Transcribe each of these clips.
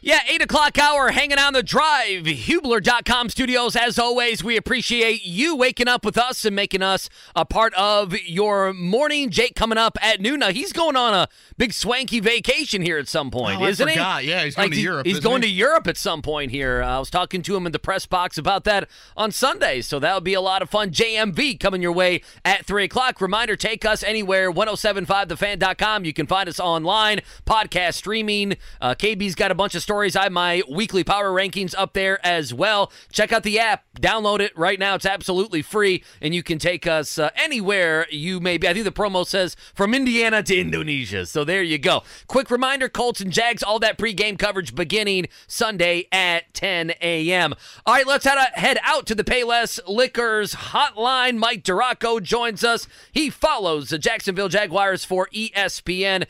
Yeah, 8 o'clock hour, hanging on the drive. Hubler.com studios. As always, we appreciate you waking up with us and making us a part of your morning. Jake coming up at noon. Now, he's going on a big swanky vacation here at some point, Oh, isn't he? Yeah, he's going to he- Europe, He's going he? to Europe at some point here. I was talking to him in the press box about that on Sunday, so that would be a lot of fun. JMV coming your way at 3 o'clock. Reminder take us anywhere, 1075thefan.com. You can find us online, podcast streaming. Uh, KB's got a bunch of stories. I have my weekly power rankings up there as well. Check out the app, download it right now. It's absolutely free, and you can take us uh, anywhere you may be. I think the promo says from Indiana to Indonesia. So there you go. Quick reminder Colts and Jags, all that pregame coverage beginning Sunday at 10 a.m. All right, let's head out, head out to the Payless Liquors hotline. Mike DiRocco joins us. He follows the Jacksonville Jaguars for ESPN.com.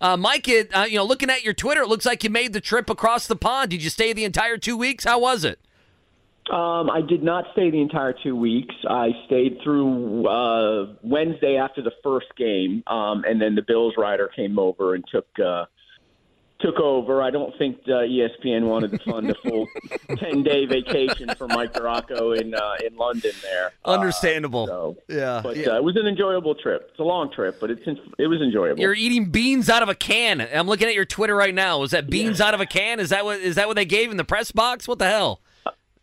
Uh, Mike, it, uh, you know, looking at your Twitter, it looks like you made the trip across the pond. Did you stay the entire two weeks? How was it? Um, I did not stay the entire two weeks. I stayed through uh, Wednesday after the first game, um, and then the Bills rider came over and took uh, took over. I don't think uh, ESPN wanted to fund a full ten day vacation for Mike DiRocco in uh, in London. There, Uh, Understandable. so, Yeah. but uh, it was an enjoyable trip. It's a long trip, but it's it was enjoyable. You're eating beans out of a can. I'm looking at your Twitter right now. Was that beans out of a can? Is that what is that what they gave in the press box? What the hell?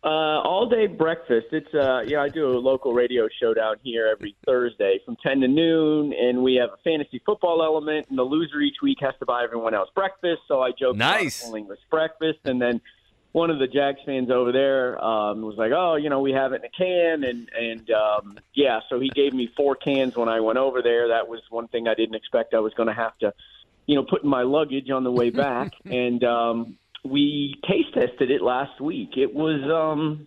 Uh, all day breakfast. It's uh, yeah. I do a local radio show down here every Thursday from ten to noon, and we have a fantasy football element. And the loser each week has to buy everyone else breakfast. So I joke Nice. about pulling this breakfast, and then one of the Jags fans over there um, was like, "Oh, you know, we have it in a can," and and um, yeah, so he gave me four cans when I went over there. That was one thing I didn't expect I was going to have to, you know, put in my luggage on the way back, and um, we taste tested it last week. It was um,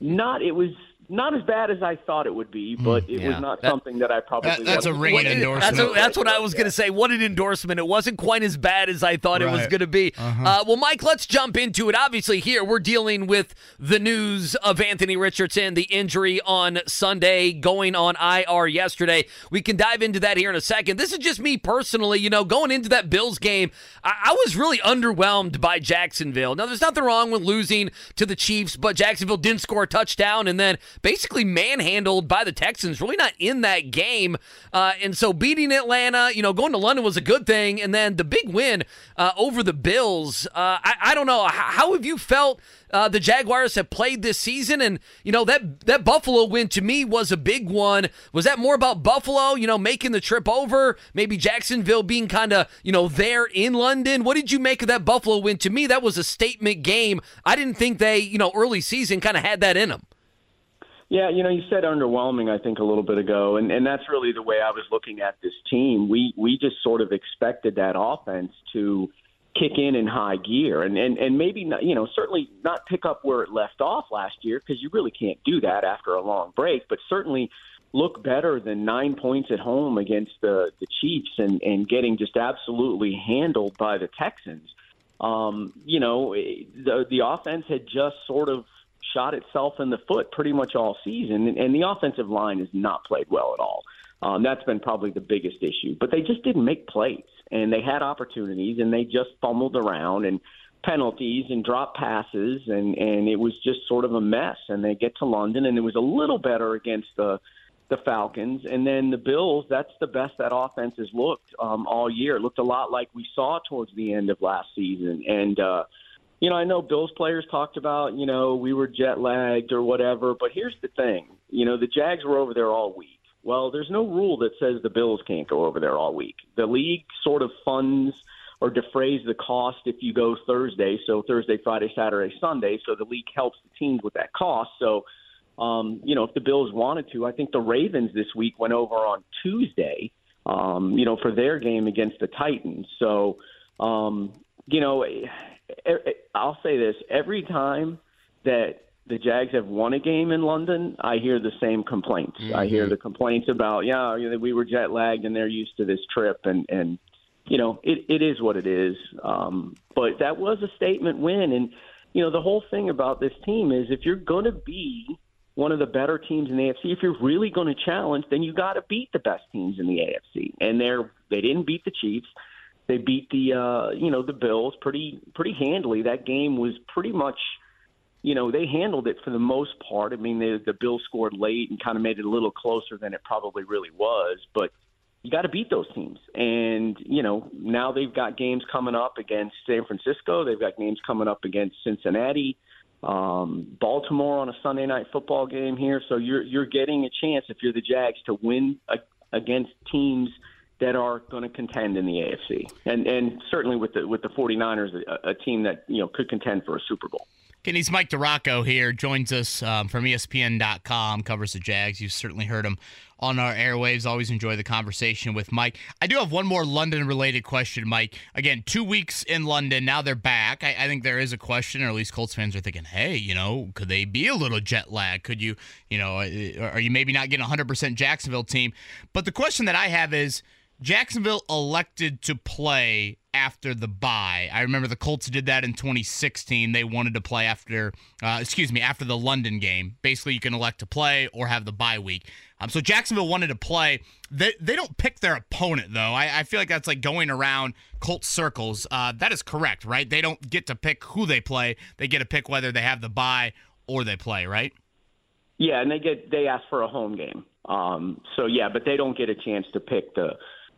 not. It was not as bad as I thought it would be, but it yeah. was not That- something that I probably. That- that's a wasn't- ringing What- endorsement. That's, a- that's what I was going to say. What an endorsement. It wasn't quite as bad as I thought it was going to be. Uh-huh. Uh, well, Mike, let's jump into it. Obviously, here we're dealing with the news of Anthony Richardson, the injury on Sunday, going on IR yesterday. We can dive into that here in a second. This is just me personally, you know, going into that Bills game, I, I was really underwhelmed by Jacksonville. Now, there's nothing wrong with losing to the Chiefs, but Jacksonville didn't score a touchdown and then basically manhandled by the Texans, really not in that game. Uh, and so beating Atlanta, you know, going to London was a good thing. And then the big win uh, over the Bills, uh, I, I don't know. How have you felt uh, the Jaguars have played this season? And, you know, that, that Buffalo win to me was a big one. Was that more about Buffalo, you know, making the trip over? Maybe Jacksonville being kind of, you know, there in London? What did you make of that Buffalo win? To me, that was a statement game. I didn't think they, you know, early season kind of had that in them. Yeah, you know, you said underwhelming. I think a little bit ago, and and that's really the way I was looking at this team. We we just sort of expected that offense to kick in in high gear, and and and maybe not, you know certainly not pick up where it left off last year because you really can't do that after a long break, but certainly look better than nine points at home against the the Chiefs and and getting just absolutely handled by the Texans. Um, you know, the the offense had just sort of shot itself in the foot pretty much all season, and, the offensive line has not played well at all. Um, that's been probably the biggest issue. But they just didn't make plays, and they had opportunities, and they just fumbled around and penalties and drop passes, and and it was just sort of a mess. And they get to London, and it was a little better against the the Falcons, and then the Bills. That's the best that offense has looked um, all year. It looked a lot like we saw towards the end of last season, and. uh you know, I know Bills players talked about, you know, we were jet lagged or whatever, but here's the thing. You know, the Jags were over there all week. Well, there's no rule that says the Bills can't go over there all week. The league sort of funds or defrays the cost if you go Thursday, so Thursday, Friday, Saturday, Sunday, so the league helps the teams with that cost. So, um, you know, if the Bills wanted to, I think the Ravens this week went over on Tuesday, um, you know, for their game against the Titans. So, um, you know, I'll say this every time that the Jags have won a game in London, I hear the same complaints. I hear the complaints about, yeah, you know, we were jet lagged and they're used to this trip, and and you know, it it is what it is. Um, but that was a statement win, and you know, the whole thing about this team is if you're going to be one of the better teams in the AFC, if you're really going to challenge, then you got to beat the best teams in the AFC, and they're they didn't beat the Chiefs. They beat the uh, you know the Bills pretty pretty handily. That game was pretty much you know they handled it for the most part. I mean, the the Bills scored late and kind of made it a little closer than it probably really was, but you got to beat those teams. And, you know, now they've got games coming up against San Francisco. They've got games coming up against Cincinnati, um, Baltimore on a Sunday night football game here. So you're, you're getting a chance, if you're the Jags, to win a, against teams that are going to contend in the AFC. And, and certainly with the, with the 49ers, a, a team that, you know, could contend for a Super Bowl. Kenny's Mike DiRocco here, joins us um, from ESPN.com, covers the Jags. You've certainly heard him on our airwaves. Always enjoy the conversation with Mike. I do have one more London related question, Mike. Again, two weeks in London. Now they're back. I, I, think there is a question, or at least Colts fans are thinking, hey, you know, could they be a little jet lag? Could you, you know, are you maybe not getting 100% Jacksonville team? But the question that I have is Jacksonville elected to play after the bye. I remember the Colts did that in 2016. They wanted to play after, uh, excuse me, after the London game. Basically, you can elect to play or have the bye week. Um, so Jacksonville wanted to play. They, they don't pick their opponent, though. I, I feel like that's like going around Colts circles. Uh, that is correct, right? They don't get to pick who they play. They get to pick whether they have the bye or they play, right? Yeah, and they get they ask for a home game. Um, so yeah, but they don't get a chance to pick the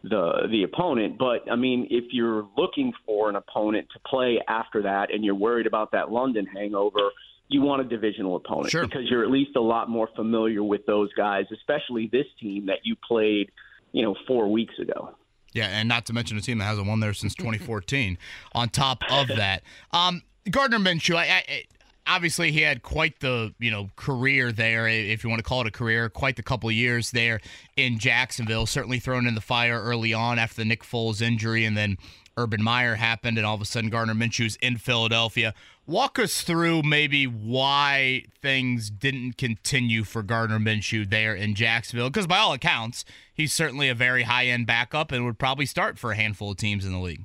the the opponent. But I mean, if you're looking for an opponent to play after that, and you're worried about that London hangover, you want a divisional opponent sure. because you're at least a lot more familiar with those guys, especially this team that you played, you know, four weeks ago. Yeah, and not to mention a team that hasn't won there since 2014. on top of that, um, Gardner Minshew, I, I, obviously he had quite the you know career there, if you want to call it a career, quite the couple of years there in Jacksonville. Certainly thrown in the fire early on after the Nick Foles injury, and then Urban Meyer happened, and all of a sudden Gardner Minshew's in Philadelphia. Walk us through maybe why things didn't continue for Gardner Minshew there in Jacksonville, because by all accounts, he's certainly a very high end backup and would probably start for a handful of teams in the league.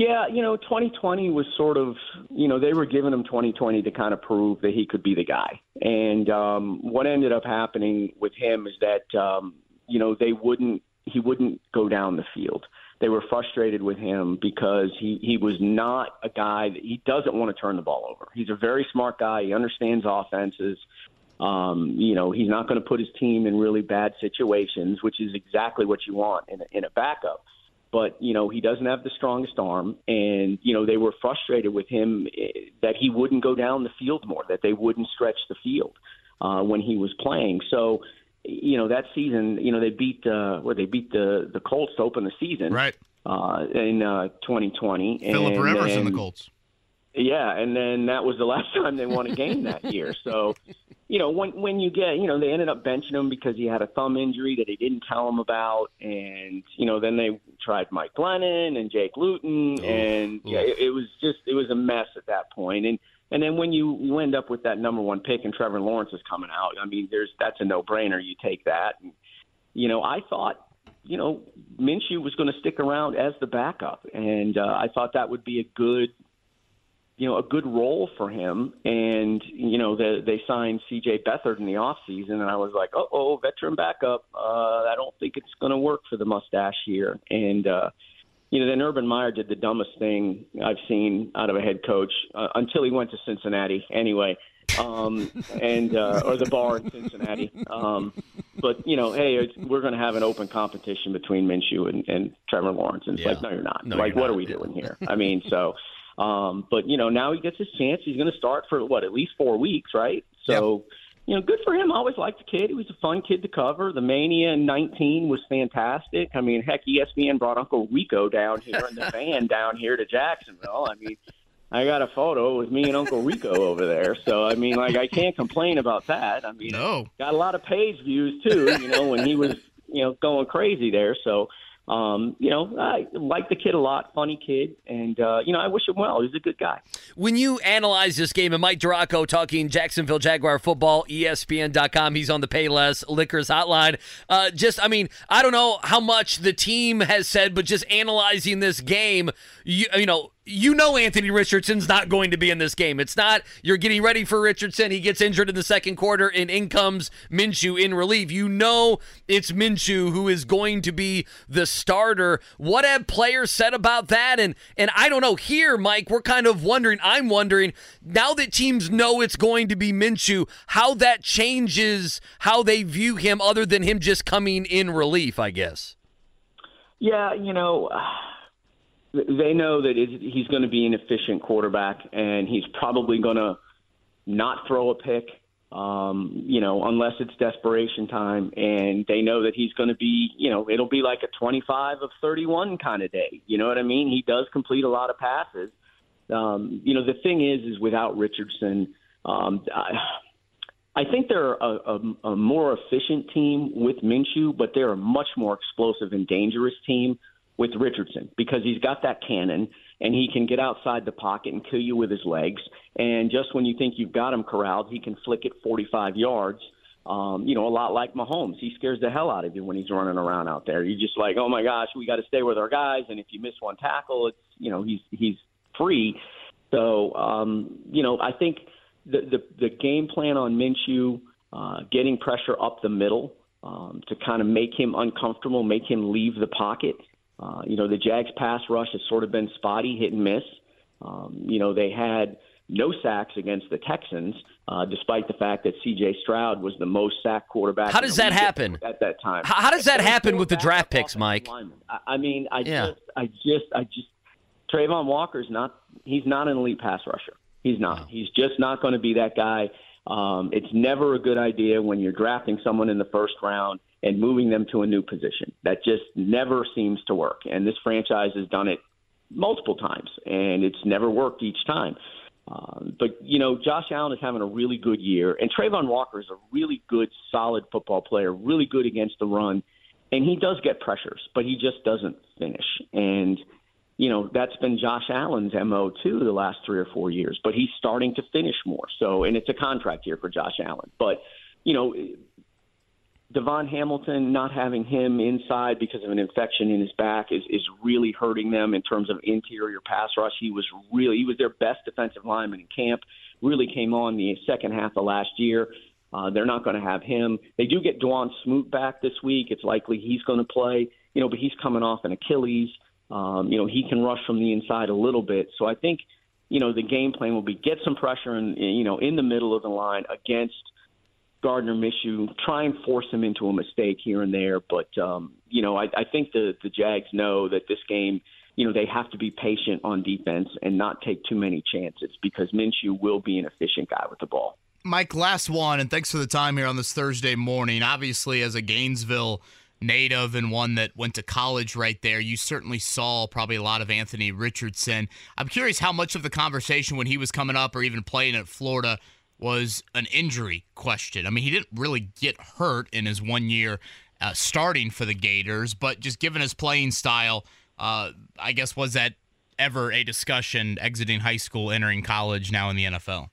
Yeah, you know, 2020 was sort of, you know, they were giving him 2020 to kind of prove that he could be the guy. And um, what ended up happening with him is that, um, you know, they wouldn't, he wouldn't go down the field. They were frustrated with him because he he was not a guy that he doesn't want to turn the ball over. He's a very smart guy. He understands offenses. Um, you know, he's not going to put his team in really bad situations, which is exactly what you want in a, in a backup but you know he doesn't have the strongest arm. And you know they were frustrated with him eh, that he wouldn't go down the field more that they wouldn't stretch the field uh when he was playing. So you know that season you know they beat uh where they beat the the Colts to open the season. Right. Uh in uh 2020 Philip Rivers and the Colts. Yeah, and then that was the last time they won a game that year. So, you know, when when you get, you know, they ended up benching him because he had a thumb injury that they didn't tell him about, and you know, then they tried Mike Glennon and Jake Luton, and yeah, it, it was just it was a mess at that point. And and then when you you end up with that number one pick and Trevor Lawrence is coming out, I mean, there's that's a no brainer. You take that, and you know, I thought you know, Minshew was going to stick around as the backup, and uh, I thought that would be a good you know, a good role for him. And, you know, they, they signed C.J. Beathard in the off season, and I was like, oh, oh veteran backup. Uh, I don't think it's going to work for the mustache here. And, uh, you know, then Urban Meyer did the dumbest thing I've seen out of a head coach uh, until he went to Cincinnati. Anyway, um, and uh, or the bar in Cincinnati. Um, but you know, hey, it's, we're going to have an open competition between Minshew and, and Trevor Lawrence, and it's yeah. like, no, you're not. No, like, you're what not. are we doing here? I mean, so um, but you know, now he gets his chance. He's going to start for what at least four weeks, right? So. Yep. You know, good for him. I always liked the kid. He was a fun kid to cover. The Mania in 19 was fantastic. I mean, heck, ESPN brought Uncle Rico down here in the van down here to Jacksonville. I mean, I got a photo with me and Uncle Rico over there. So I mean, like I can't complain about that. I mean, no. got a lot of page views too. You know, when he was you know going crazy there. So um, you know, I like the kid a lot, funny kid, and uh, you know, I wish him well. He's a good guy. When you analyze this game, and Mike DiRocco talking Jacksonville Jaguar football, ESPN.com. He's on the Payless Liquors hotline. Uh, just, I mean, I don't know how much the team has said, but just analyzing this game, you, you know, you know Anthony Richardson's not going to be in this game. It's not you're getting ready for Richardson. He gets injured in the second quarter, and in comes Minshew in relief. You know it's Minshew who is going to be the starter. What have players said about that? And and I don't know. Here, Mike, we're kind of wondering. I'm wondering now that teams know it's going to be Minshew, how that changes how they view him, other than him just coming in relief. I guess. Yeah, you know they know that he's going to be an efficient quarterback, and he's probably going to not throw a pick, um, you know, unless it's desperation time. And they know that he's going to be, you know, it'll be like a 25 of 31 kind of day. You know what I mean? He does complete a lot of passes. Um, you know, the thing is, is without Richardson, um, I, I think they're a, a, a more efficient team with Minshew, but they're a much more explosive and dangerous team with Richardson because he's got that cannon and he can get outside the pocket and kill you with his legs. And just when you think you've got him corralled, he can flick it 45 yards. Um, you know, a lot like Mahomes. He scares the hell out of you when he's running around out there. You're just like, oh my gosh, we got to stay with our guys. And if you miss one tackle, it's you know he's he's free. So um, you know, I think the the, the game plan on Minshew, uh, getting pressure up the middle um, to kind of make him uncomfortable, make him leave the pocket. Uh, you know, the Jags pass rush has sort of been spotty, hit and miss. Um, you know, they had no sacks against the Texans, uh, despite the fact that C.J. Stroud was the most sacked quarterback. How does that happen at that time? How, how does that happen with the draft picks, Mike? I, I mean, I yeah. just, I just, I just, Travon Walker's not. He's not an elite pass rusher. He's not. No. He's just not going to be that guy. Um, it's never a good idea when you're drafting someone in the first round and moving them to a new position. That just never seems to work. And this franchise has done it multiple times, and it's never worked each time. Um, but you know, Josh Allen is having a really good year, and Travon Walker is a really good, solid football player, really good against the run, and he does get pressures, but he just doesn't finish. And you know, that's been Josh Allen's MO too the last three or four years, but he's starting to finish more. So, and it's a contract year for Josh Allen. But, you know, DaVon Hamilton not having him inside because of an infection in his back is is really hurting them in terms of interior pass rush. He was really he was their best defensive lineman in camp. Really came on the second half of last year. Uh, they're not going to have him. They do get Dawuane Smoot back this week. It's likely he's going to play. You know, but he's coming off an Achilles. Um, you know, he can rush from the inside a little bit. So I think, you know, the game plan will be get some pressure in, you know, in the middle of the line against Gardner Minshew, try and force him into a mistake here and there. But, um, you know, I, I think the, the Jags know that this game, you know, they have to be patient on defense and not take too many chances because Minshew will be an efficient guy with the ball. Mike, last one, and thanks for the time here on this Thursday morning. Obviously, as a Gainesville – native and one that went to college right there, you certainly saw probably a lot of Anthony Richardson. I'm curious how much of the conversation when he was coming up or even playing at Florida was an injury question. I mean, he didn't really get hurt in his one year uh, starting for the Gators, but just given his playing style, uh, I guess was that ever a discussion exiting high school, entering college, now in the NFL?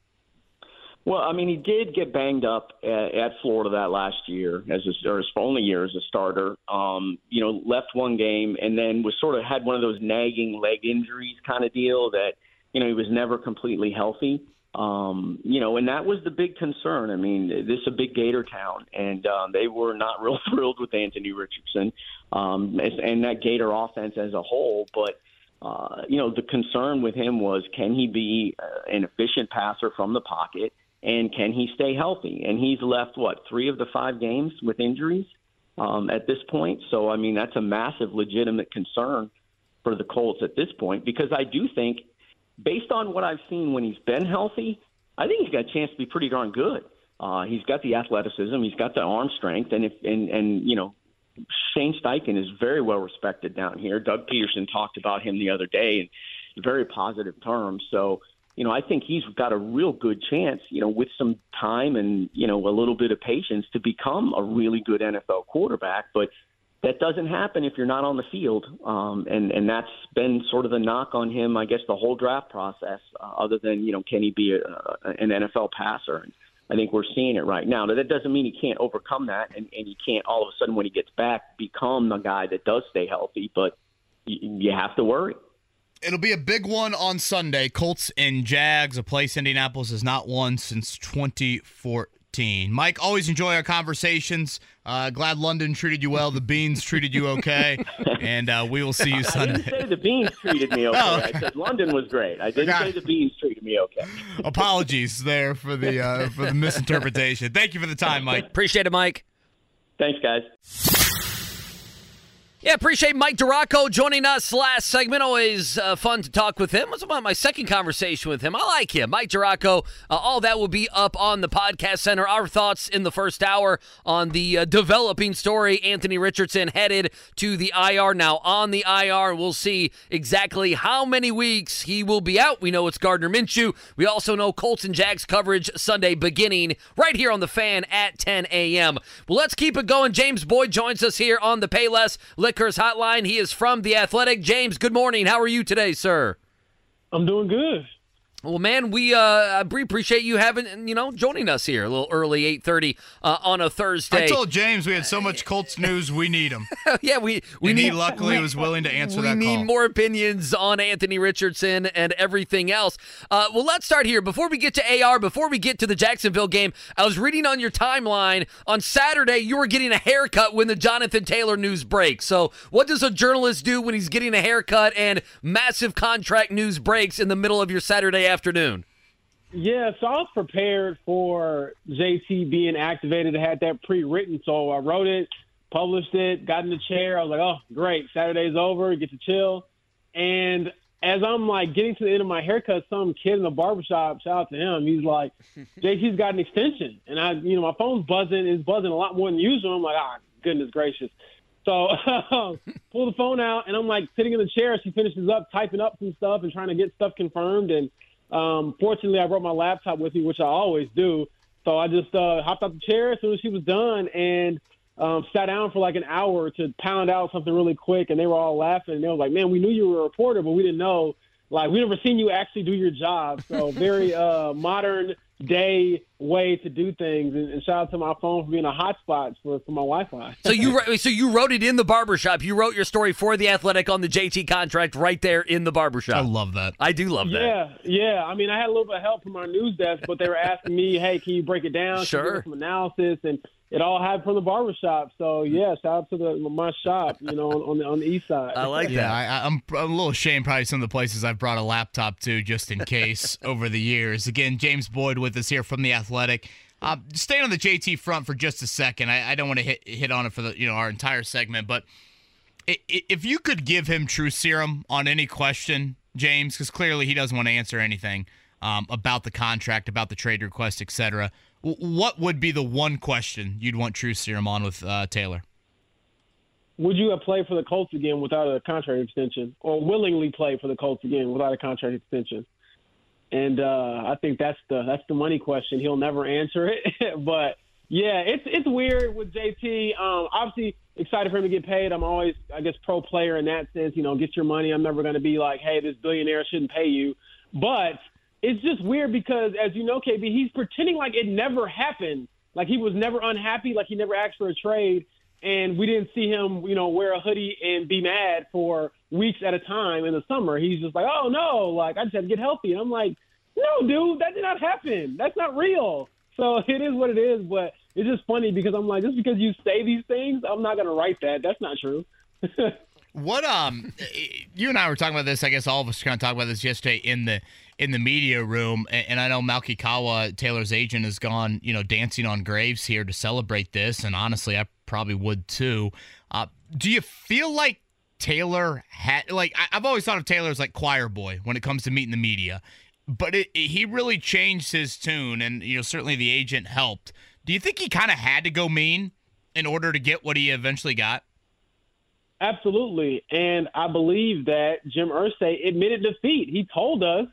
Well, I mean, he did get banged up at, at Florida that last year as a, or his only year as a starter. Um, you know, left one game and then was sort of had one of those nagging leg injuries kind of deal that you know he was never completely healthy. Um, you know, and that was the big concern. I mean, this is a big Gator town, and um, they were not real thrilled with Anthony Richardson um, and that Gator offense as a whole. But uh, you know, the concern with him was can he be uh, an efficient passer from the pocket? and can he stay healthy? And he's left what three of the five games with injuries um, at this point. So I mean that's a massive, legitimate concern for the Colts at this point because I do think, based on what I've seen when he's been healthy, I think he's got a chance to be pretty darn good. Uh, he's got the athleticism, he's got the arm strength, and if and and you know. Shane Steichen is very well respected down here. Doug Pederson talked about him the other day in very positive terms. So you know, I think he's got a real good chance, you know, with some time and, you know, a little bit of patience to become a really good NFL quarterback. But that doesn't happen if you're not on the field. Um, and, and that's been sort of the knock on him, I guess, the whole draft process, uh, other than, you know, can he be a, an NFL passer? And I think we're seeing it right now. Now, that doesn't mean he can't overcome that and, and he can't all of a sudden, when he gets back, become the guy that does stay healthy, but you, you have to worry. It'll be a big one on Sunday. Colts and Jags, a place Indianapolis has not won since 2014. Mike, always enjoy our conversations. Uh, glad London treated you well. The beans treated you okay, and uh, we will see you I Sunday. didn't say the beans treated me okay. Oh, okay. I said London was great. I didn't say the beans treated me okay. Apologies there for the uh, for the misinterpretation. Thank you for the time, Mike. Appreciate it, Mike. Thanks, guys. Yeah, appreciate Mike DiRocco joining us last segment. Always uh, fun to talk with him. Was about my second conversation with him. I like him. Mike DiRocco, uh, all that will be up on the podcast center. Our thoughts in the first hour on the uh, developing story. Anthony Richardson headed to the IR. Now on the IR, we'll see exactly how many weeks he will be out. We know it's Gardner Minshew. We also know Colts and Jags coverage Sunday beginning right here on the fan at 10 a.m. Well, let's keep it going. James Boyd joins us here on the Payless Hotline. He is from The Athletic. James, good morning. How are you today, sir? I'm doing good. Well, man, we uh, appreciate you having you know joining us here a little early, eight thirty uh, on a Thursday. I told James we had so much Colts news, we need him. yeah, we we And need he luckily was willing to answer that we need call. more opinions on Anthony Richardson and everything else. Uh, well, let's start here. Before we get to AR, before we get to the Jacksonville game, I was reading on your timeline on Saturday you were getting a haircut when the Jonathan Taylor news breaks. So, what does a journalist do when he's getting a haircut and massive contract news breaks in the middle of your Saturday afternoon? Yeah, so I was prepared for JT being activated. I had that pre-written, so I wrote it, published it, got in the chair. I was like, "Oh, great! Saturday's over. Get to chill." And as I'm like getting to the end of my haircut, some kid in the barbershop, shout out to him. He's like, "JT's got an extension," and I, you know, my phone's buzzing. It's buzzing a lot more than usual. I'm like, "Ah, goodness gracious!" So pull the phone out, and I'm like sitting in the chair. She finishes up typing up some stuff and trying to get stuff confirmed. And um, fortunately, I brought my laptop with me, which I always do. So I just uh, hopped out the chair as soon as she was done and um, sat down for like an hour to pound out something really quick. And they were all laughing. And they were like, "Man, we knew you were a reporter, but we didn't know. Like, we never seen you actually do your job." So very uh, modern day way to do things. And, and shout out to my phone for being a hotspot for, for my Wi-Fi. So you so you wrote it in the barbershop. You wrote your story for the Athletic on the JT contract right there in the barbershop. I love that. I do love that. Yeah, yeah. I mean, I had a little bit of help from our news desk, but they were asking me, "Hey, can you break it down? Can you Sure. some analysis?" And it all happened from the barbershop. So yeah, shout out to the my shop, you know, on the on the east side. I like Yeah, that. I, I'm, I'm a little ashamed. Probably some of the places I've brought a laptop to just in case over the years. Again, James Boyd with us here from the Athletic. Uh, staying on the JT front for just a second. I, I don't want to hit hit on it for the you know our entire segment, but i- i- if you could give him true serum on any question, James, because clearly he doesn't want to answer anything um, about the contract, about the trade request, etc. What would be the one question you'd want true serum on with uh, Taylor? Would you have played for the Colts again without a contract extension, or willingly play for the Colts again without a contract extension? And uh, I think that's the that's the money question. He'll never answer it, but yeah, it's it's weird with JT. Um, obviously, excited for him to get paid. I'm always, I guess, pro player in that sense. You know, get your money. I'm never going to be like, hey, this billionaire shouldn't pay you. But it's just weird because, as you know, KB, he's pretending like it never happened. Like he was never unhappy. Like he never asked for a trade and we didn't see him, you know, wear a hoodie and be mad for weeks at a time in the summer. He's just like, oh no, like I just had to get healthy. And I'm like, no, dude, that did not happen. That's not real. So it is what it is. But it's just funny because I'm like, just because you say these things, I'm not gonna write that. That's not true. What um, you and I were talking about this. I guess all of us kind of talked about this yesterday in the in the media room, and, and I know Malki Kawa, Taylor's agent, has gone, you know, dancing on graves here to celebrate this, and honestly, I probably would too. Uh, do you feel like Taylor had like I, I've always thought of Taylor as like choir boy when it comes to meeting the media, but it, it- he really changed his tune, and you know, certainly the agent helped. Do you think he kind of had to go mean in order to get what he eventually got? Absolutely. And I believe that Jim Irsay admitted defeat. He told us,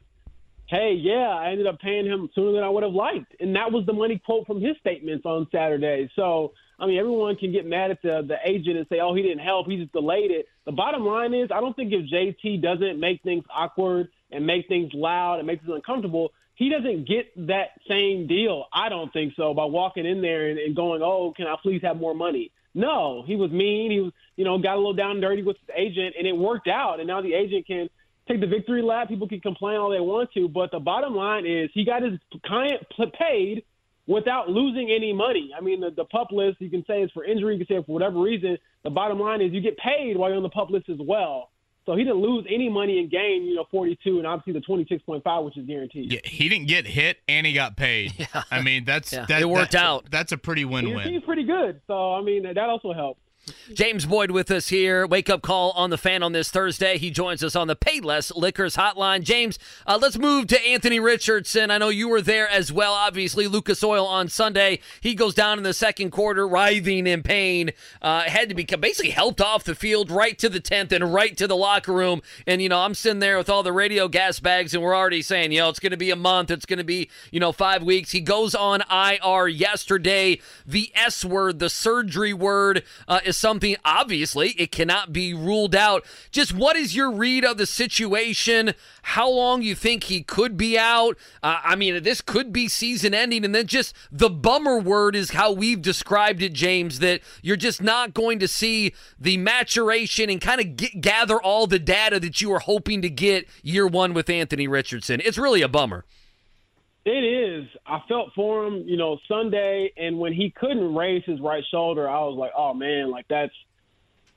hey, yeah, I ended up paying him sooner than I would have liked. And that was the money quote from his statements on Saturday. So, I mean, everyone can get mad at the, the agent and say, oh, he didn't help. He just delayed it. The bottom line is, I don't think if JT doesn't make things awkward and make things loud and make things uncomfortable, he doesn't get that same deal. I don't think so by walking in there and, and going, oh, can I please have more money? No, he was mean. He was, you know, got a little down and dirty with his agent, and it worked out. And now the agent can take the victory lap. People can complain all they want to, but the bottom line is he got his client paid without losing any money. I mean, the, the pup list you can say it's for injury, you can say it for whatever reason. The bottom line is you get paid while you're on the pup list as well. So he didn't lose any money in game, you know, 42 and obviously the 26.5, which is guaranteed. Yeah, he didn't get hit and he got paid. Yeah. I mean, that's yeah. that, it worked that's, out. That's a pretty win-win. He's pretty good. So I mean, that also helps. James Boyd with us here. Wake up call on the fan on this Thursday. He joins us on the Payless Liquors Hotline. James, uh, let's move to Anthony Richardson. I know you were there as well. Obviously, Lucas Oil on Sunday. He goes down in the second quarter, writhing in pain. Uh, had to be basically helped off the field right to the tenth and right to the locker room. And you know, I'm sitting there with all the radio gas bags, and we're already saying, you know, it's going to be a month. It's going to be you know five weeks. He goes on IR yesterday. The S word, the surgery word, uh, is something, obviously, it cannot be ruled out. Just what is your read of the situation? How long you think he could be out? Uh, I mean, this could be season ending. And then just the bummer word is how we've described it, James, that you're just not going to see the maturation and kind of gather all the data that you were hoping to get year one with Anthony Richardson. It's really a bummer. It is. I felt for him, you know, Sunday, and when he couldn't raise his right shoulder, I was like, oh man, like that's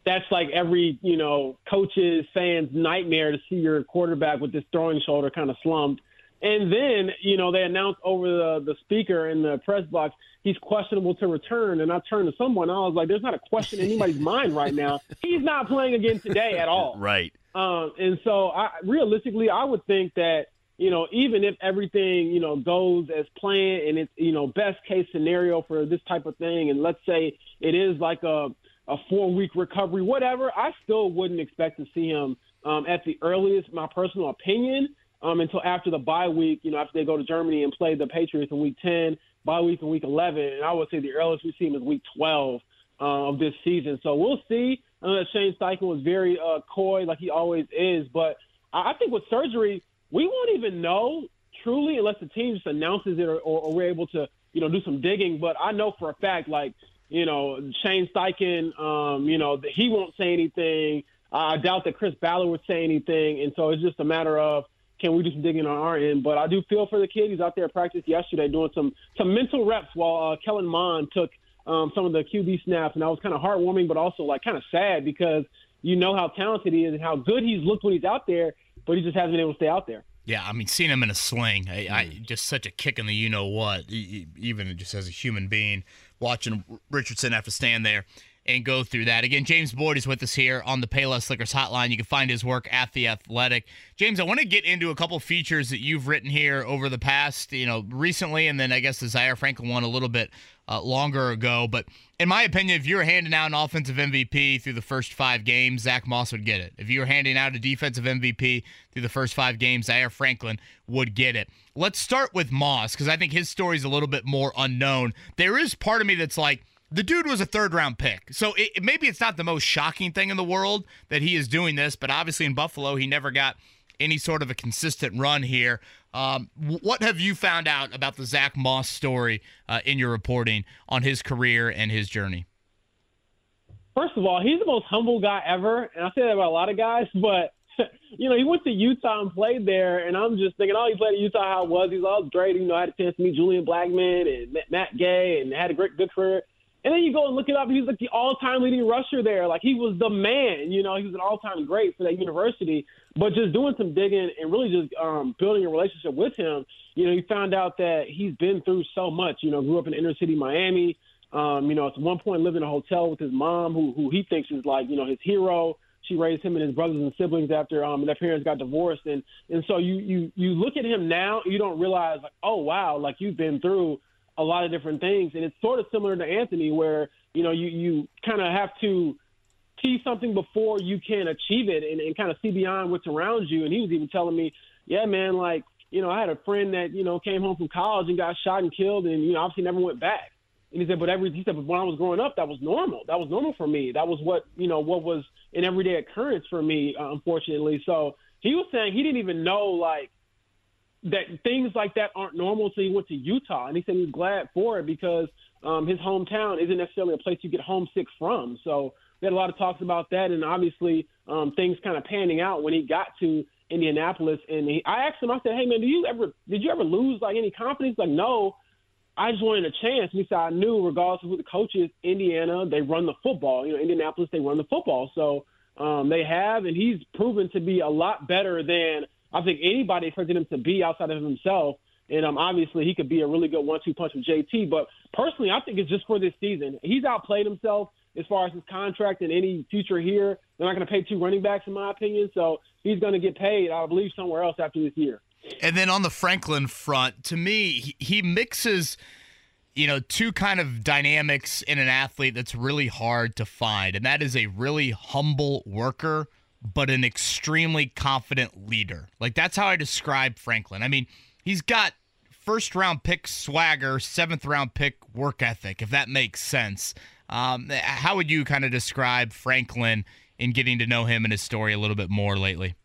that's like every you know coach's fans nightmare to see your quarterback with this throwing shoulder kind of slumped. And then you know they announced over the the speaker in the press box he's questionable to return, and I turned to someone. I was like, "There's not a question in anybody's mind right now. He's not playing again today at all." Right. Um, and so, I, realistically, I would think that you know, even if everything, you know, goes as planned and it's, you know, best case scenario for this type of thing, and let's say it is like a, a four week recovery, whatever, I still wouldn't expect to see him um, at the earliest, my personal opinion, um, until after the bye week, you know, after they go to Germany and play the Patriots in week 10, bye week in week 11. And I would say the earliest we see him is week 12 uh, of this season. So we'll see. I know that Shane Steichen was very uh, coy, like he always is, but I think with surgery, we won't even know truly unless the team just announces it or, or, or we're able to, you know, do some digging. But I know for a fact, like, you know, Shane Steichen, um, you know, he won't say anything. I doubt that Chris Ballard would say anything. And so it's just a matter of can we do some digging on our end. But I do feel for the kid. He's out there at practice yesterday doing some some mental reps while uh, Kellen Mond took um, some of the QB snaps. And that was kind of heartwarming, but also like kind of sad because you know how talented he is and how good he's looked when he's out there but he just hasn't been able to stay out there. Yeah, I mean, seeing him in a sling, I, I mm. just such a kick in the you know what, even just as a human being, watching Richardson have to stand there and go through that. Again, James Boyd is with us here on the Payless Liquors hotline. You can find his work at The Athletic. James, I want to get into a couple features that you've written here over the past, you know, recently, and then I guess the Zaire Franklin one a little bit uh, longer ago. But in my opinion, if you were handing out an offensive MVP through the first five games, Zach Moss would get it. If you were handing out a defensive MVP through the first five games, Zaire Franklin would get it. Let's start with Moss because I think his story is a little bit more unknown. There is part of me that's like, the dude was a third round pick. So it, maybe it's not the most shocking thing in the world that he is doing this, but obviously in Buffalo, he never got any sort of a consistent run here. Um, what have you found out about the Zach Moss story uh, in your reporting on his career and his journey? First of all, he's the most humble guy ever, and I say that about a lot of guys. But you know, he went to Utah and played there, and I'm just thinking, oh, he played at Utah. How it was? He's all great. You know, I had a chance to meet Julian Blackmon and Matt Gay, and had a great good career. And then you go and look it up. He's like the all-time leading rusher there. Like he was the man. You know, he was an all-time great for that university. But just doing some digging and really just um, building a relationship with him, you know, he found out that he's been through so much. You know, grew up in inner city Miami. Um, you know, at one point lived in a hotel with his mom, who who he thinks is like you know his hero. She raised him and his brothers and siblings after um, their parents got divorced, and and so you you you look at him now, you don't realize like, oh wow, like you've been through a lot of different things. And it's sort of similar to Anthony, where you know you you kind of have to see something before you can achieve it, and, and kind of see beyond what's around you. And he was even telling me, yeah, man, like you know, I had a friend that you know came home from college and got shot and killed, and you know, obviously never went back. And he said, but every he said, but when I was growing up, that was normal. That was normal for me. That was what you know what was an everyday occurrence for me, uh, unfortunately. So he was saying he didn't even know like that things like that aren't normal. So he went to Utah, and he said he's glad for it because um, his hometown isn't necessarily a place you get homesick from. So we had a lot of talks about that, and obviously um, things kind of panning out when he got to Indianapolis, and he, I asked him. I said, "Hey man, do you ever did you ever lose like any confidence?" Like, no. I just wanted a chance. And he said, I knew, regardless of who the coach is, Indiana, they run the football. You know, Indianapolis, they run the football. So um, they have, and he's proven to be a lot better than I think anybody expected him to be outside of himself. And um, obviously, he could be a really good one-two punch with JT. But personally, I think it's just for this season. He's outplayed himself as far as his contract and any future here. They're not going to pay two running backs, in my opinion. So he's going to get paid, I believe, somewhere else after this year. And then on the Franklin front, to me, he mixes you know, two kind of dynamics in an athlete that's really hard to find. And that is a really humble worker, but an extremely confident leader. Like, that's how I describe Franklin. I mean, he's got first round pick swagger, seventh round pick work ethic, if that makes sense. Um, how would you kind of describe Franklin in getting to know him and his story a little bit more lately?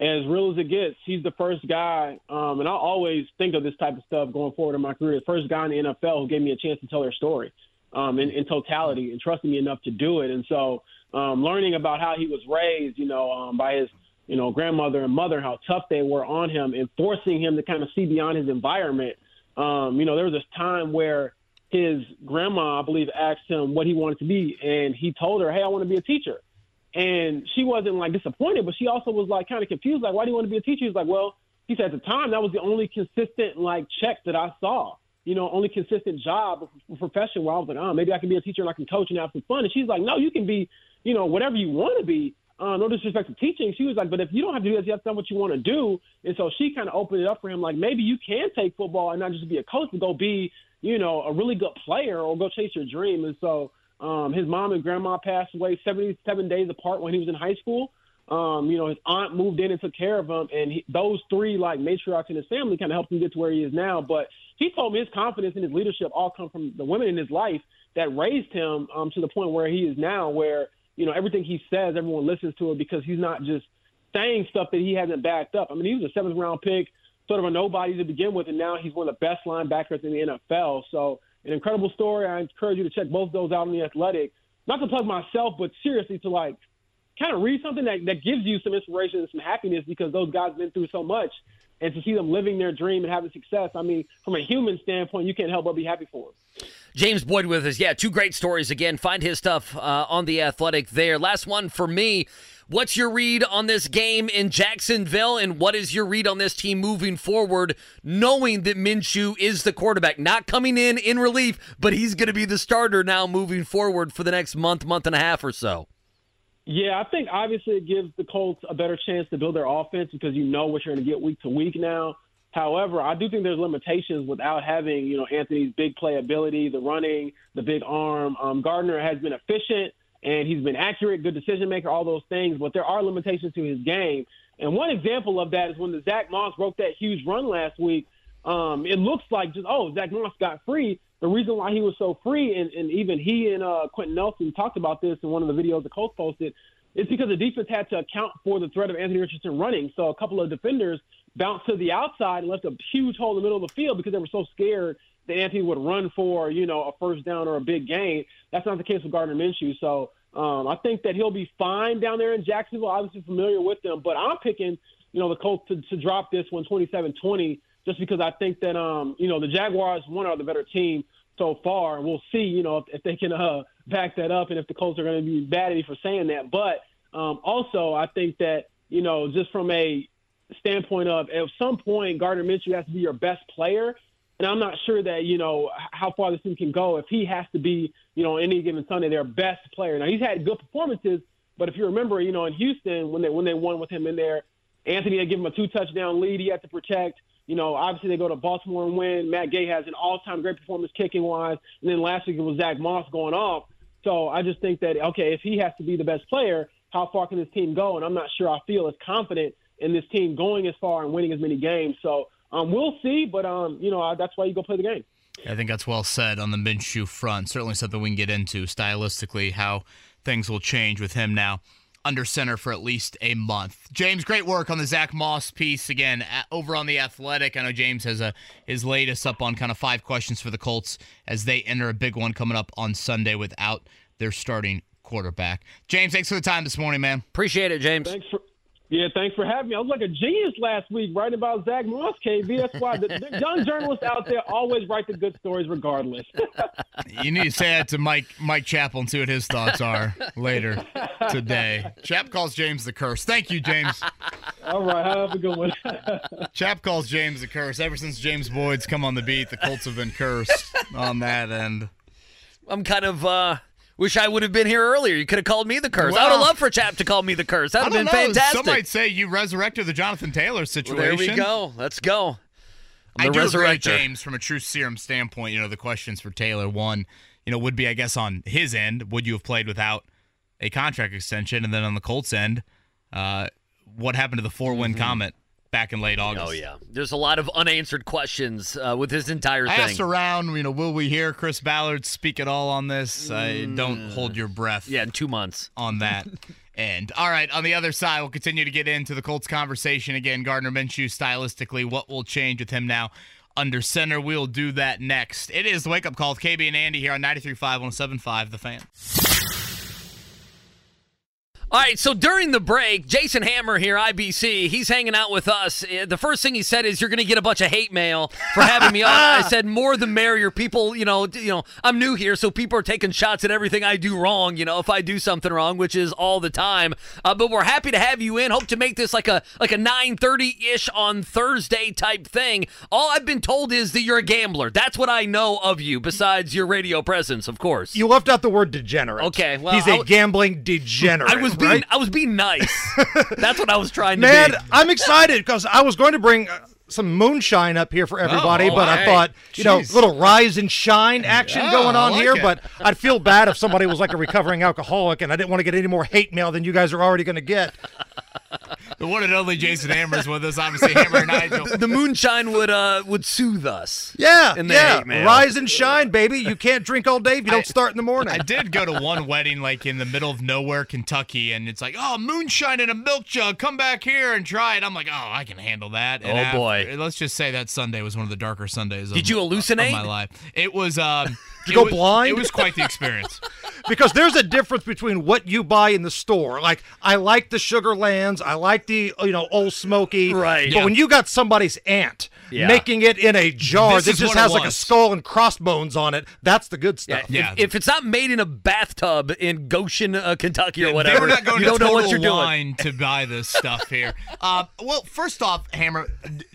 as real as it gets, he's the first guy, um, and I always think of this type of stuff going forward in my career. The first guy in the NFL who gave me a chance to tell their story um, in, in totality and trusting me enough to do it. And so, um, learning about how he was raised, you know, um, by his, you know, grandmother and mother, how tough they were on him, and forcing him to kind of see beyond his environment. Um, you know, there was this time where his grandma, I believe, asked him what he wanted to be, and he told her, "Hey, I want to be a teacher." And she wasn't like disappointed, but she also was like kind of confused, like, why do you want to be a teacher? He's like, well, he said at the time that was the only consistent like check that I saw. You know, only consistent job profession where I was like, oh, maybe I can be a teacher and I can coach and have some fun. And she's like, no, you can be, you know, whatever you want to be. Uh, no disrespect to teaching. She was like, but if you don't have to do this, you have to know what you want to do. And so she kind of opened it up for him, like maybe you can take football and not just be a coach, but go be, you know, a really good player or go chase your dream. And so um, his mom and grandma passed away 77 days apart when he was in high school. Um, you know, his aunt moved in and took care of him, and he, those three like matriarchs in his family kind of helped him get to where he is now. But he told me his confidence and his leadership all come from the women in his life that raised him um, to the point where he is now, where you know everything he says, everyone listens to it because he's not just saying stuff that he hasn't backed up. I mean, he was a seventh round pick, sort of a nobody to begin with, and now he's one of the best linebackers in the NFL. So an incredible story. I encourage you to check both those out in the Athletic. Not to plug myself, but seriously to like kind of read something that, that gives you some inspiration and some happiness because those guys have been through so much. And to see them living their dream and having success, I mean, from a human standpoint, you can't help but be happy for them. James Boyd with us. Yeah, two great stories again. Find his stuff uh, on the Athletic there. Last one for me. What's your read on this game in Jacksonville, and what is your read on this team moving forward, knowing that Minshew is the quarterback, not coming in in relief, but he's going to be the starter now moving forward for the next month, month and a half or so? Yeah, I think obviously it gives the Colts a better chance to build their offense because you know what you're going to get week to week now. However, I do think there's limitations without having, you know, Anthony's big play ability, the running, the big arm. Um, Gardner has been efficient and he's been accurate, good decision maker, all those things. But there are limitations to his game. And one example of that is when the Zach Moss broke that huge run last week. Um, it looks like just oh Zach Moss got free. The reason why he was so free, and, and even he and uh, Quenton Nelson talked about this in one of the videos the Colts posted, is because the defense had to account for the threat of Anthony Richardson running. So a couple of defenders bounced to the outside and left a huge hole in the middle of the field because they were so scared that Anthony would run for, you know, a first down or a big gain. That's not the case with Gardner Minshew. So um, I think that he'll be fine down there in Jacksonville. Obviously familiar with them, but I'm picking, you know, the Colts to, to drop this one 27-20 just because I think that, um, you know, the Jaguars, one, are the better team so far. We'll see, you know, if, if they can uh, back that up and if the Colts are going to be bad at me for saying that. But um, also, I think that, you know, just from a standpoint of at some point, Gardner Minshew has to be your best player. And I'm not sure that, you know, how far this team can go if he has to be, you know, any given Sunday their best player. Now, he's had good performances, but if you remember, you know, in Houston, when they when they won with him in there, Anthony had given him a two touchdown lead he had to protect. You know, obviously they go to Baltimore and win. Matt Gay has an all time great performance kicking wise. And then last week it was Zach Moss going off. So I just think that, okay, if he has to be the best player, how far can this team go? And I'm not sure I feel as confident in this team going as far and winning as many games. So um, we'll see, but um, you know that's why you go play the game. I think that's well said on the Minshew front. Certainly something we can get into stylistically how things will change with him now under center for at least a month. James, great work on the Zach Moss piece again at, over on the Athletic. I know James has a his latest up on kind of five questions for the Colts as they enter a big one coming up on Sunday without their starting quarterback. James, thanks for the time this morning, man. Appreciate it, James. Thanks for Yeah, thanks for having me. I was like a genius last week writing about Zach Moss, KB. That's why the, the young journalists out there always write the good stories regardless. you need to say that to Mike Mike Chappell and see what his thoughts are later today. Chap calls James the curse. Thank you, James. All right, have a good one. Chap calls James the curse. Ever since James Boyd's come on the beat, the Colts have been cursed on that end. I'm kind of uh Wish I would have been here earlier. You could have called me the curse. Well, I would have loved for Chap to call me the curse. That would have been know. fantastic. Some might say you resurrected the Jonathan Taylor situation. Well, there we go. Let's go. i do agree, James, from a true serum standpoint, you know, the questions for Taylor, one, you know, would be, I guess, on his end, would you have played without a contract extension? And then on the Colts end, uh, what happened to the four win mm-hmm. comment back in late August. Oh yeah, there's a lot of unanswered questions uh, with his entire thing. I asked around, you know, will we hear Chris Ballard speak at all on this? Mm. don't hold your breath. Yeah, in two months on that. And all right, on the other side, we'll continue to get into the Colts conversation again. Gardner Minshew, stylistically, what will change with him now under center? We'll do that next. It is the wake up call with KB and Andy here on 93.5, 107.5, The Fan. All right, so during the break, Jason Hammer here, IBC, he's hanging out with us. Uh, the first thing he said is, "You're going to get a bunch of hate mail for having me on." I said, "More the merrier." People, you know, you know, I'm new here, so people are taking shots at everything I do wrong. You know, if I do something wrong, which is all the time. Uh, but we're happy to have you in. Hope to make this like a like a 9:30 ish on Thursday type thing. All I've been told is that you're a gambler. That's what I know of you, besides your radio presence, of course. You left out the word degenerate. Okay, well, he's a gambling degenerate. I was being right? I was being nice. That's what I was trying to do. Man, I'm excited because I was going to bring uh, some moonshine up here for everybody, oh, but. I thought, you Jeez. know, little rise and shine action oh, going on like here. It. But I'd feel bad if somebody was like a recovering alcoholic and I didn't want to get any more hate mail than you guys are already going to get. the one and only Jason Hammer's with us, obviously Hammer and Nigel. The moonshine would uh would soothe us. Yeah, yeah. Rise and shine, baby. You can't drink all day if you don't I, start in the morning. I did go to one wedding like in the middle of nowhere, Kentucky, and it's like, oh, moonshine in a milk jug. Come back here and try it. I'm like, oh, I can handle that. And oh after, boy. Let's just say that Sunday was one of the darker Sundays. Did of, you hallucinate? Of my life. It was. Um, you go was, blind? It was quite the experience. because there's a difference between what you buy in the store. Like I like the Sugarlands, I like the you know Old Smoky, right? But yeah. when you got somebody's aunt yeah. making it in a jar this that just has like a skull and crossbones on it, that's the good stuff. Yeah. If, if, it's not made in a bathtub in Goshen, uh, Kentucky, or whatever, not going you don't know what you're doing to buy this stuff here. Uh, well, first off, Hammer,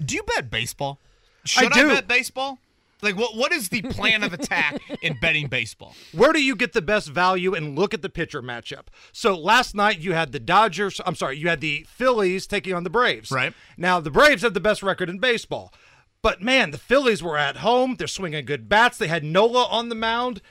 do you bet baseball? Should I, do. I bet baseball? Like, what what is the plan of attack in betting baseball? Where do you get the best value and look at the pitcher matchup? So last night you had the Dodgers. I'm sorry, you had the Phillies taking on the Braves. Right now, the Braves have the best record in baseball, but man, the Phillies were at home. They're swinging good bats. They had Nola on the mound.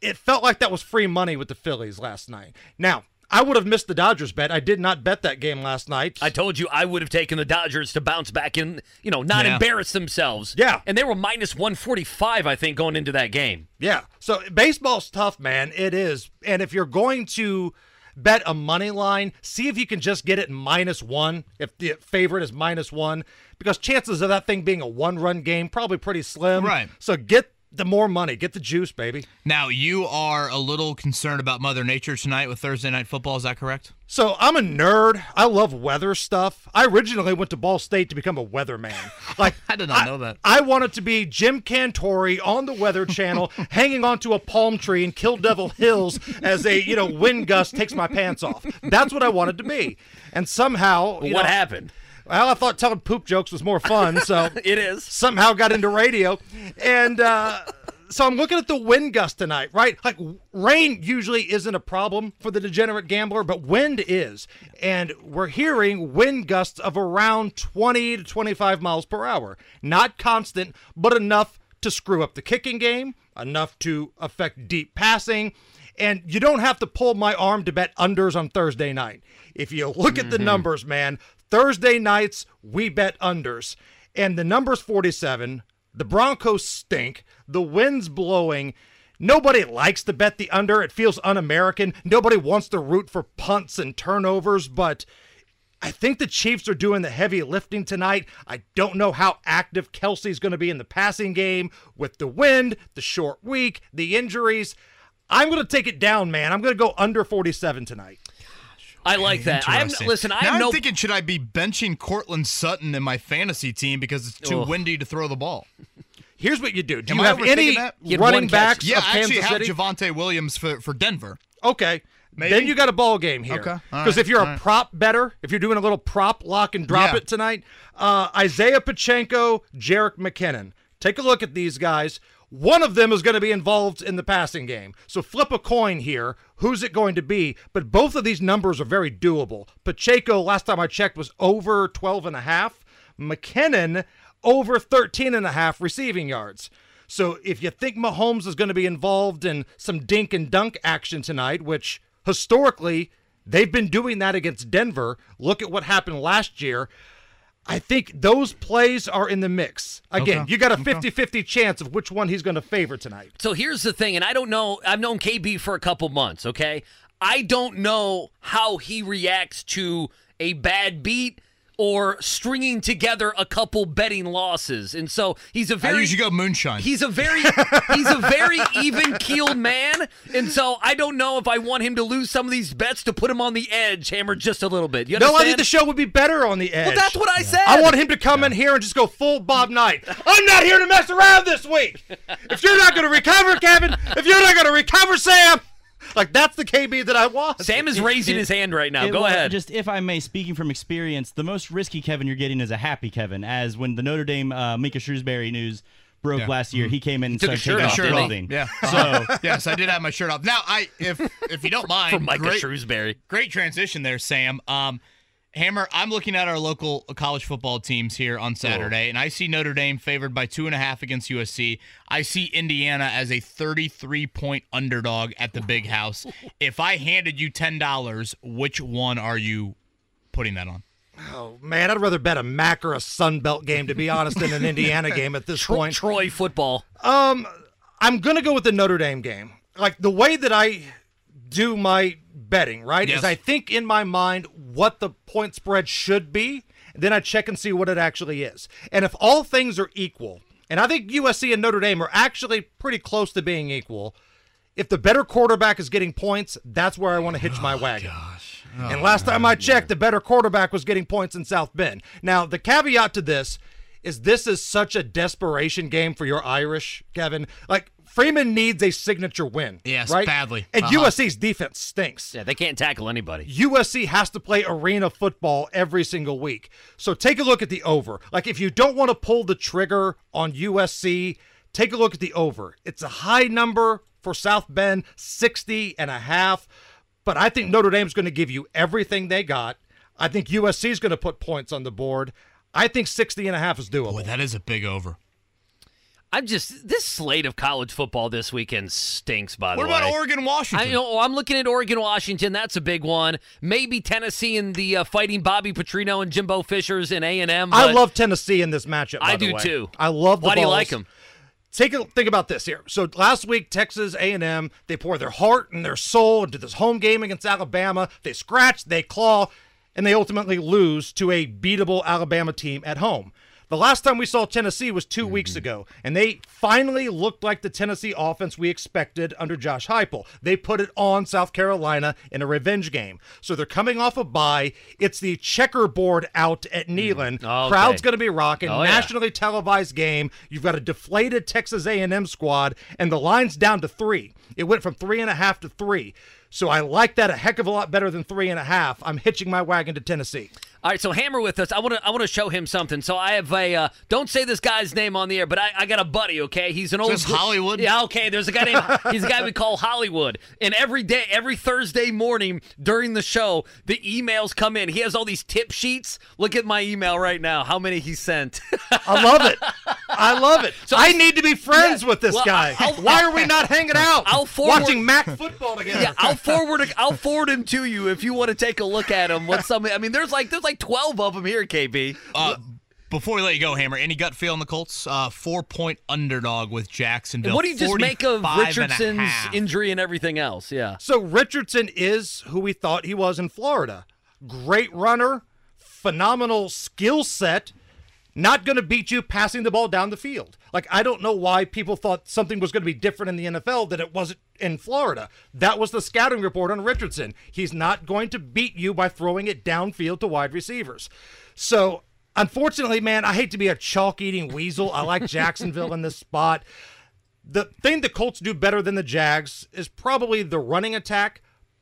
It felt like that was free money with the Phillies last night. Now, I would have missed the Dodgers bet. I did not bet that game last night. I told you I would have taken the Dodgers to bounce back and, you know, not yeah. embarrass themselves. Yeah. And they were minus 145, I think, going into that game. Yeah. So baseball's tough, man. It is. And if you're going to bet a money line, see if you can just get it minus one, if the favorite is minus one, because chances of that thing being a one run game probably pretty slim. Right. So get the more money. Get the juice, baby. Now, you are a little concerned about Mother Nature tonight with Thursday Night Football. Is that correct? So, I'm a nerd. I love weather stuff. I originally went to Ball State to become a weatherman. Like, I did not I, know that. I wanted to be Jim Cantore on the Weather Channel, hanging onto a palm tree in Kill Devil Hills as a, you know, wind gust takes my pants off. That's what I wanted to be. And somehow. what know, happened? Well, I thought telling poop jokes was more fun, so it is. Somehow got into radio, and uh, so I'm looking at the wind gust tonight, right? Like rain usually isn't a problem for the degenerate gambler, but wind is, and we're hearing wind gusts of around 20 to 25 miles per hour. Not constant, but enough to screw up the kicking game, enough to affect deep passing. And you don't have to pull my arm to bet unders on Thursday night. If you look mm-hmm. at the mm-hmm. numbers, man, Thursday nights, we bet unders. And the number's 47. The Broncos stink. The wind's blowing. Nobody likes to bet the under. It feels un American. Nobody wants to root for punts and turnovers, but I think the Chiefs are doing the heavy lifting tonight. I don't know how active Kelce's going to be in the passing game with the wind, the short week, the injuries. I'm going to take it down, man. I'm going to go under 47 tonight. I like that. I'm Interesting. listen. I now have no I'm thinking, should I be benching Courtland Sutton in my fantasy team because it's too Ugh. windy to throw the ball? Here's what you do. Do Am you I have overthinking any that? You had one running backs Yeah, of I actually have City? Javonte Williams for, for Denver. Okay. Maybe? Then you got a ball game here. Okay. Because right. if you're All a right. prop better, if you're doing a little prop lock and drop Yeah. it tonight, uh, Isiah Pacheco, Jerick McKinnon. Take a look at these guys. One of them is going to be involved in the passing game. So flip a coin here. Who's it going to be? But both of these numbers are very doable. Pacheco, last time I checked, was over 12 and a half. McKinnon, over 13 and a half receiving yards. So if you think Mahomes is going to be involved in some dink and dunk action tonight, which historically they've been doing that against Denver, look at what happened last year. I think those plays are in the mix. Again, Okay. you got a 50 50 chance of which one he's going to favor tonight. So here's the thing, and I don't know. I've known KB for a couple months. Okay, I don't know how he reacts to a bad beat or stringing together a couple betting losses, and so he's a very usually go moonshine. He's a very he's a very even keeled man, and so I don't know if I want him to lose some of these bets to put him on the edge, hammer just a little bit. You No, I think the show would be better on the edge. well, that's what I said. I want him to come in here and just go full Bob Knight. I'm not here to mess around this week. If you're not going to recover, Kevin, if you're not going to recover, Sam, like that's the KB that I want. Sam is raising his hand right now. Go will- ahead. Just if I may, speaking from experience, the most risky Kevin you're getting is a happy Kevin. As when the Notre Dame uh, Micah Shrewsberry news broke Yeah. last year, he came in and took his shirt taking off, off didn't he? clothing. Yeah. So yes, I did have my shirt off. Now, I if if you don't mind, for Micah great, Shrewsberry. great transition there, Sam. Um, Hammer, I'm looking at our local college football teams here on Saturday, and I see Notre Dame favored by two and a half against USC. I see Indiana as a 33 point underdog at the big house. if I handed you ten dollars, which one are you putting that on? Oh man, I'd rather bet a Mac or a Sun Belt game to be honest than an Indiana game at this Tro- point. Troy football. Um, I'm gonna go with the Notre Dame game. Like the way that I do my betting, right? Yes. Is I think in my mind what the point spread should be, then I check and see what it actually is. And if all things are equal, and I think USC and Notre Dame are actually pretty close to being equal. If the better quarterback is getting points, that's where I want to hitch my oh, wagon. and oh, last time I checked, the better quarterback was getting points in South Bend. Now, the caveat to this is this is such a desperation game for your Irish, Kevin. Like Freeman needs a signature win. Yes, right? badly. And Uh-huh. USC's defense stinks. Yeah, they can't tackle anybody. USC has to play arena football every single week. So take a look at the over. Like if you don't want to pull the trigger on USC, take a look at the over. It's a high number for South Bend, 60 and a half, but I think Notre Dame's going to give you everything they got. I think USC is going to put points on the board. I think 60 and a half is doable. Boy, that is a big over. I'm just this slate of college football this weekend stinks. By the What way, what about Oregon, Washington? I know I'm looking at Oregon, Washington. That's a big one. Maybe Tennessee and the uh, fighting Bobby Petrino and Jimbo Fishers and A and M. I love Tennessee in this matchup. by I do way. too. I love the Why do you like them? take a think about this here. So last week, Texas A&M they pour their heart and their soul into this home game against Alabama. They scratch, they claw, and they ultimately lose to a beatable Alabama team at home. The last time we saw Tennessee was 2 weeks mm-hmm. ago, and they finally looked like the Tennessee offense we expected under Josh Heupel. They put it on South Carolina in a revenge game. So they're coming off a bye. It's the checkerboard out at mm. Neyland. Okay. Crowd's going to be rocking. Oh, yeah. Nationally televised game. You've got a deflated Texas A&M squad, and the line's down to three. It went from three and a half to three. So I like that a heck of a lot better than three and a half. I'm hitching my wagon to Tennessee. All right, so Hammer with us. I want to I want to show him something. So I have a uh, don't say this guy's name on the air, but I, I got a buddy. Okay, he's an old Hollywood? Yeah, okay. There's a guy named he's a guy we call Hollywood, and every day, every Thursday morning during the show, the emails come in. He has all these tip sheets. Look at my email right now. How many he sent? I love it. I love it. So I need to be friends Yeah, with this well, guy. I'll- Why are we not hanging out? I'll forward- watching Mac football together. yeah, I'll forward I'll forward him to you if you want to take a look at him. What some? I mean, there's like there's like twelve of them here, KB. Uh, before we let you go, Hammer, any gut feel on the Colts? Uh, four point underdog with Jacksonville. what do you just make of 45 and Richardson's injury and everything else? Yeah. So Richardson is who we thought he was in Florida. Great runner, phenomenal skill set. Not going to beat you passing the ball down the field. Like, I don't know why people thought something was going to be different in the NFL that it wasn't in Florida. That was the scouting report on Richardson. He's not going to beat you by throwing it downfield to wide receivers. So, unfortunately, man, I hate to be a chalk eating weasel. I like Jacksonville in this spot. The thing the Colts do better than the Jags is probably the running attack,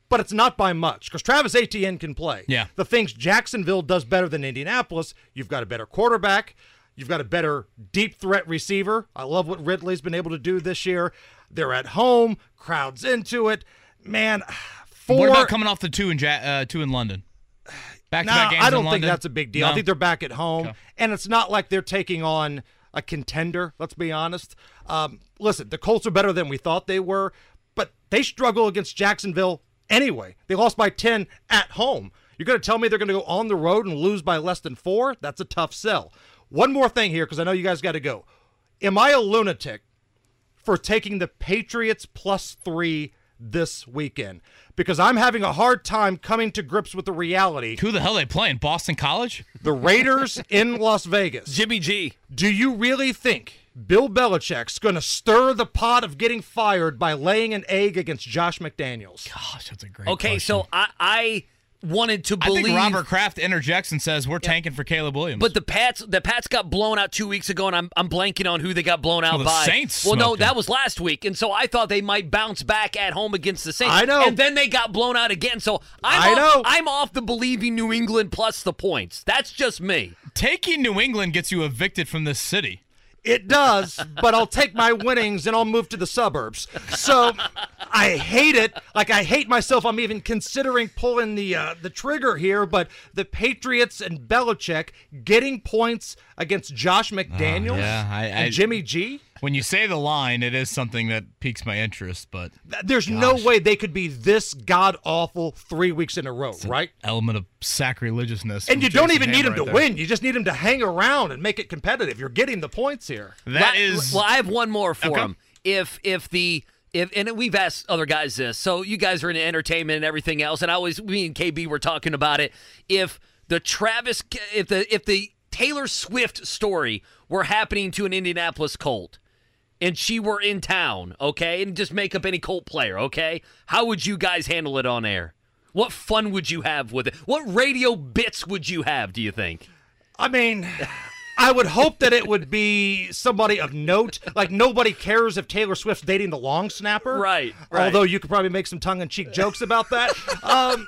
but it's not by much because Travis Etienne can play. Yeah. The things Jacksonville does better than Indianapolis, you've got a better quarterback, you've got a better deep threat receiver. I love what Ridley's been able to do this year. They're at home, crowds into it. Man, four. What about coming off the two in ja- uh, two in London? Back to No, back games I don't think London? that's a big deal. I think they're back at home, Okay. and it's not like they're taking on a contender. Let's be honest. Um, listen, the Colts are better than we thought they were, but they struggle against Jacksonville anyway. They lost by ten at home. You're going to tell me they're going to go on the road and lose by less than four? That's a tough sell. One more thing here, because I know you guys got to go. Am I a lunatic for taking the Patriots plus three this weekend? Because I'm having a hard time coming to grips with the reality Who the hell are they playing? Boston College? the Raiders in Las Vegas. Jimmy G. Do you really think Bill Belichick's going to stir the pot of getting fired by laying an egg against Josh McDaniels? Gosh, that's a great. Okay, question. so I, I wanted to believe. I believe. think Robert Kraft interjects and says we're tanking for Caleb Williams. But the Pats, the Pats got blown out two weeks ago, and I'm I'm blanking on who they got blown out Well, the by. Saints Well, no, smoked them. that was last week, and so I thought they might bounce back at home against the Saints. I know. and then they got blown out again. So I'm I off, know. I'm off the believing New England plus the points. That's just me. taking New England gets you evicted from this city. It does, but I'll take my winnings and I'll move to the suburbs. So I hate it. Like I hate myself. I'm even considering pulling the uh, the trigger here. But the Patriots and Belichick getting points against Josh McDaniels yeah, I- I- and Jimmy G. When you say the line, it is something that piques my interest, but There's no way they could be this god awful three weeks in a row, right? element of sacrilegiousness. And from you don't Jason even need Hammer them to there. win. You just need them to hang around and make it competitive. You're getting the points here. That La- is well. I have one more for Okay. him. If if the if and we've asked other guys this, so you guys are in entertainment and everything else, and I always me and KB were talking about it. If the Travis, if the if the Taylor Swift story were happening to an Indianapolis Colt, and she were in town, okay, and just make up any Colt player, okay, how would you guys handle it on air? What fun would you have with it? What radio bits would you have? Do you think? I mean, I would hope that it would be somebody of note. Like nobody cares if Taylor Swift's dating the long snapper. Right, right. Although you could probably make some tongue in cheek jokes about that. Um,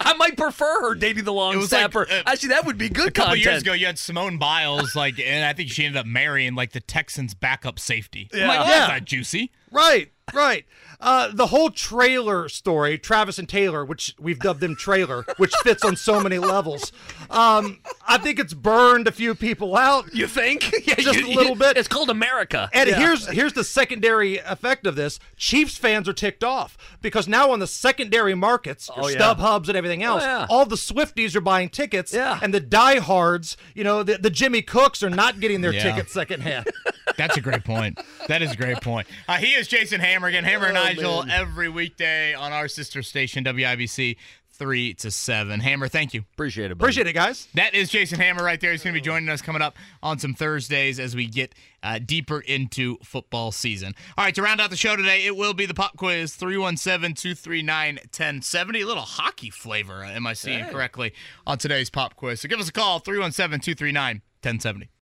I might prefer her dating the long was like, snapper. uh, Actually, that would be good a couple content. years ago, you had Simone Biles, like, and I think she ended up marrying like the Texans' backup safety. I'm like, well, Yeah. that's not juicy. right, right. Uh, the whole trailer story, Travis and Taylor, which we've dubbed them trailer, which fits on so many levels. Um, I think it's burned a few people out. You think? yeah, Just you- a little you- bit. It's called America. And here's here's the secondary effect of this. Chiefs fans are ticked off because now on the secondary markets, your Oh, yeah. StubHubs and everything else, yeah. all the Swifties are buying tickets, Yeah. and the diehards, you know, the, the Jimmy Cooks are not getting their Yeah. tickets secondhand. That's a great point. That is a great point. Uh, he is Jason Hammer again. Hammer and Nigel every weekday on our sister station, WIBC, 3 to 7. Hammer, thank you. Appreciate it. buddy. Appreciate it, guys. That is Jason Hammer right there. He's going to be joining us coming up on some Thursdays as we get uh, deeper into football season. All right, to round out the show today, it will be the pop quiz 317 239 1070. A little hockey flavor, uh, am I seeing correctly, on today's pop quiz. So give us a call 317 239 1070.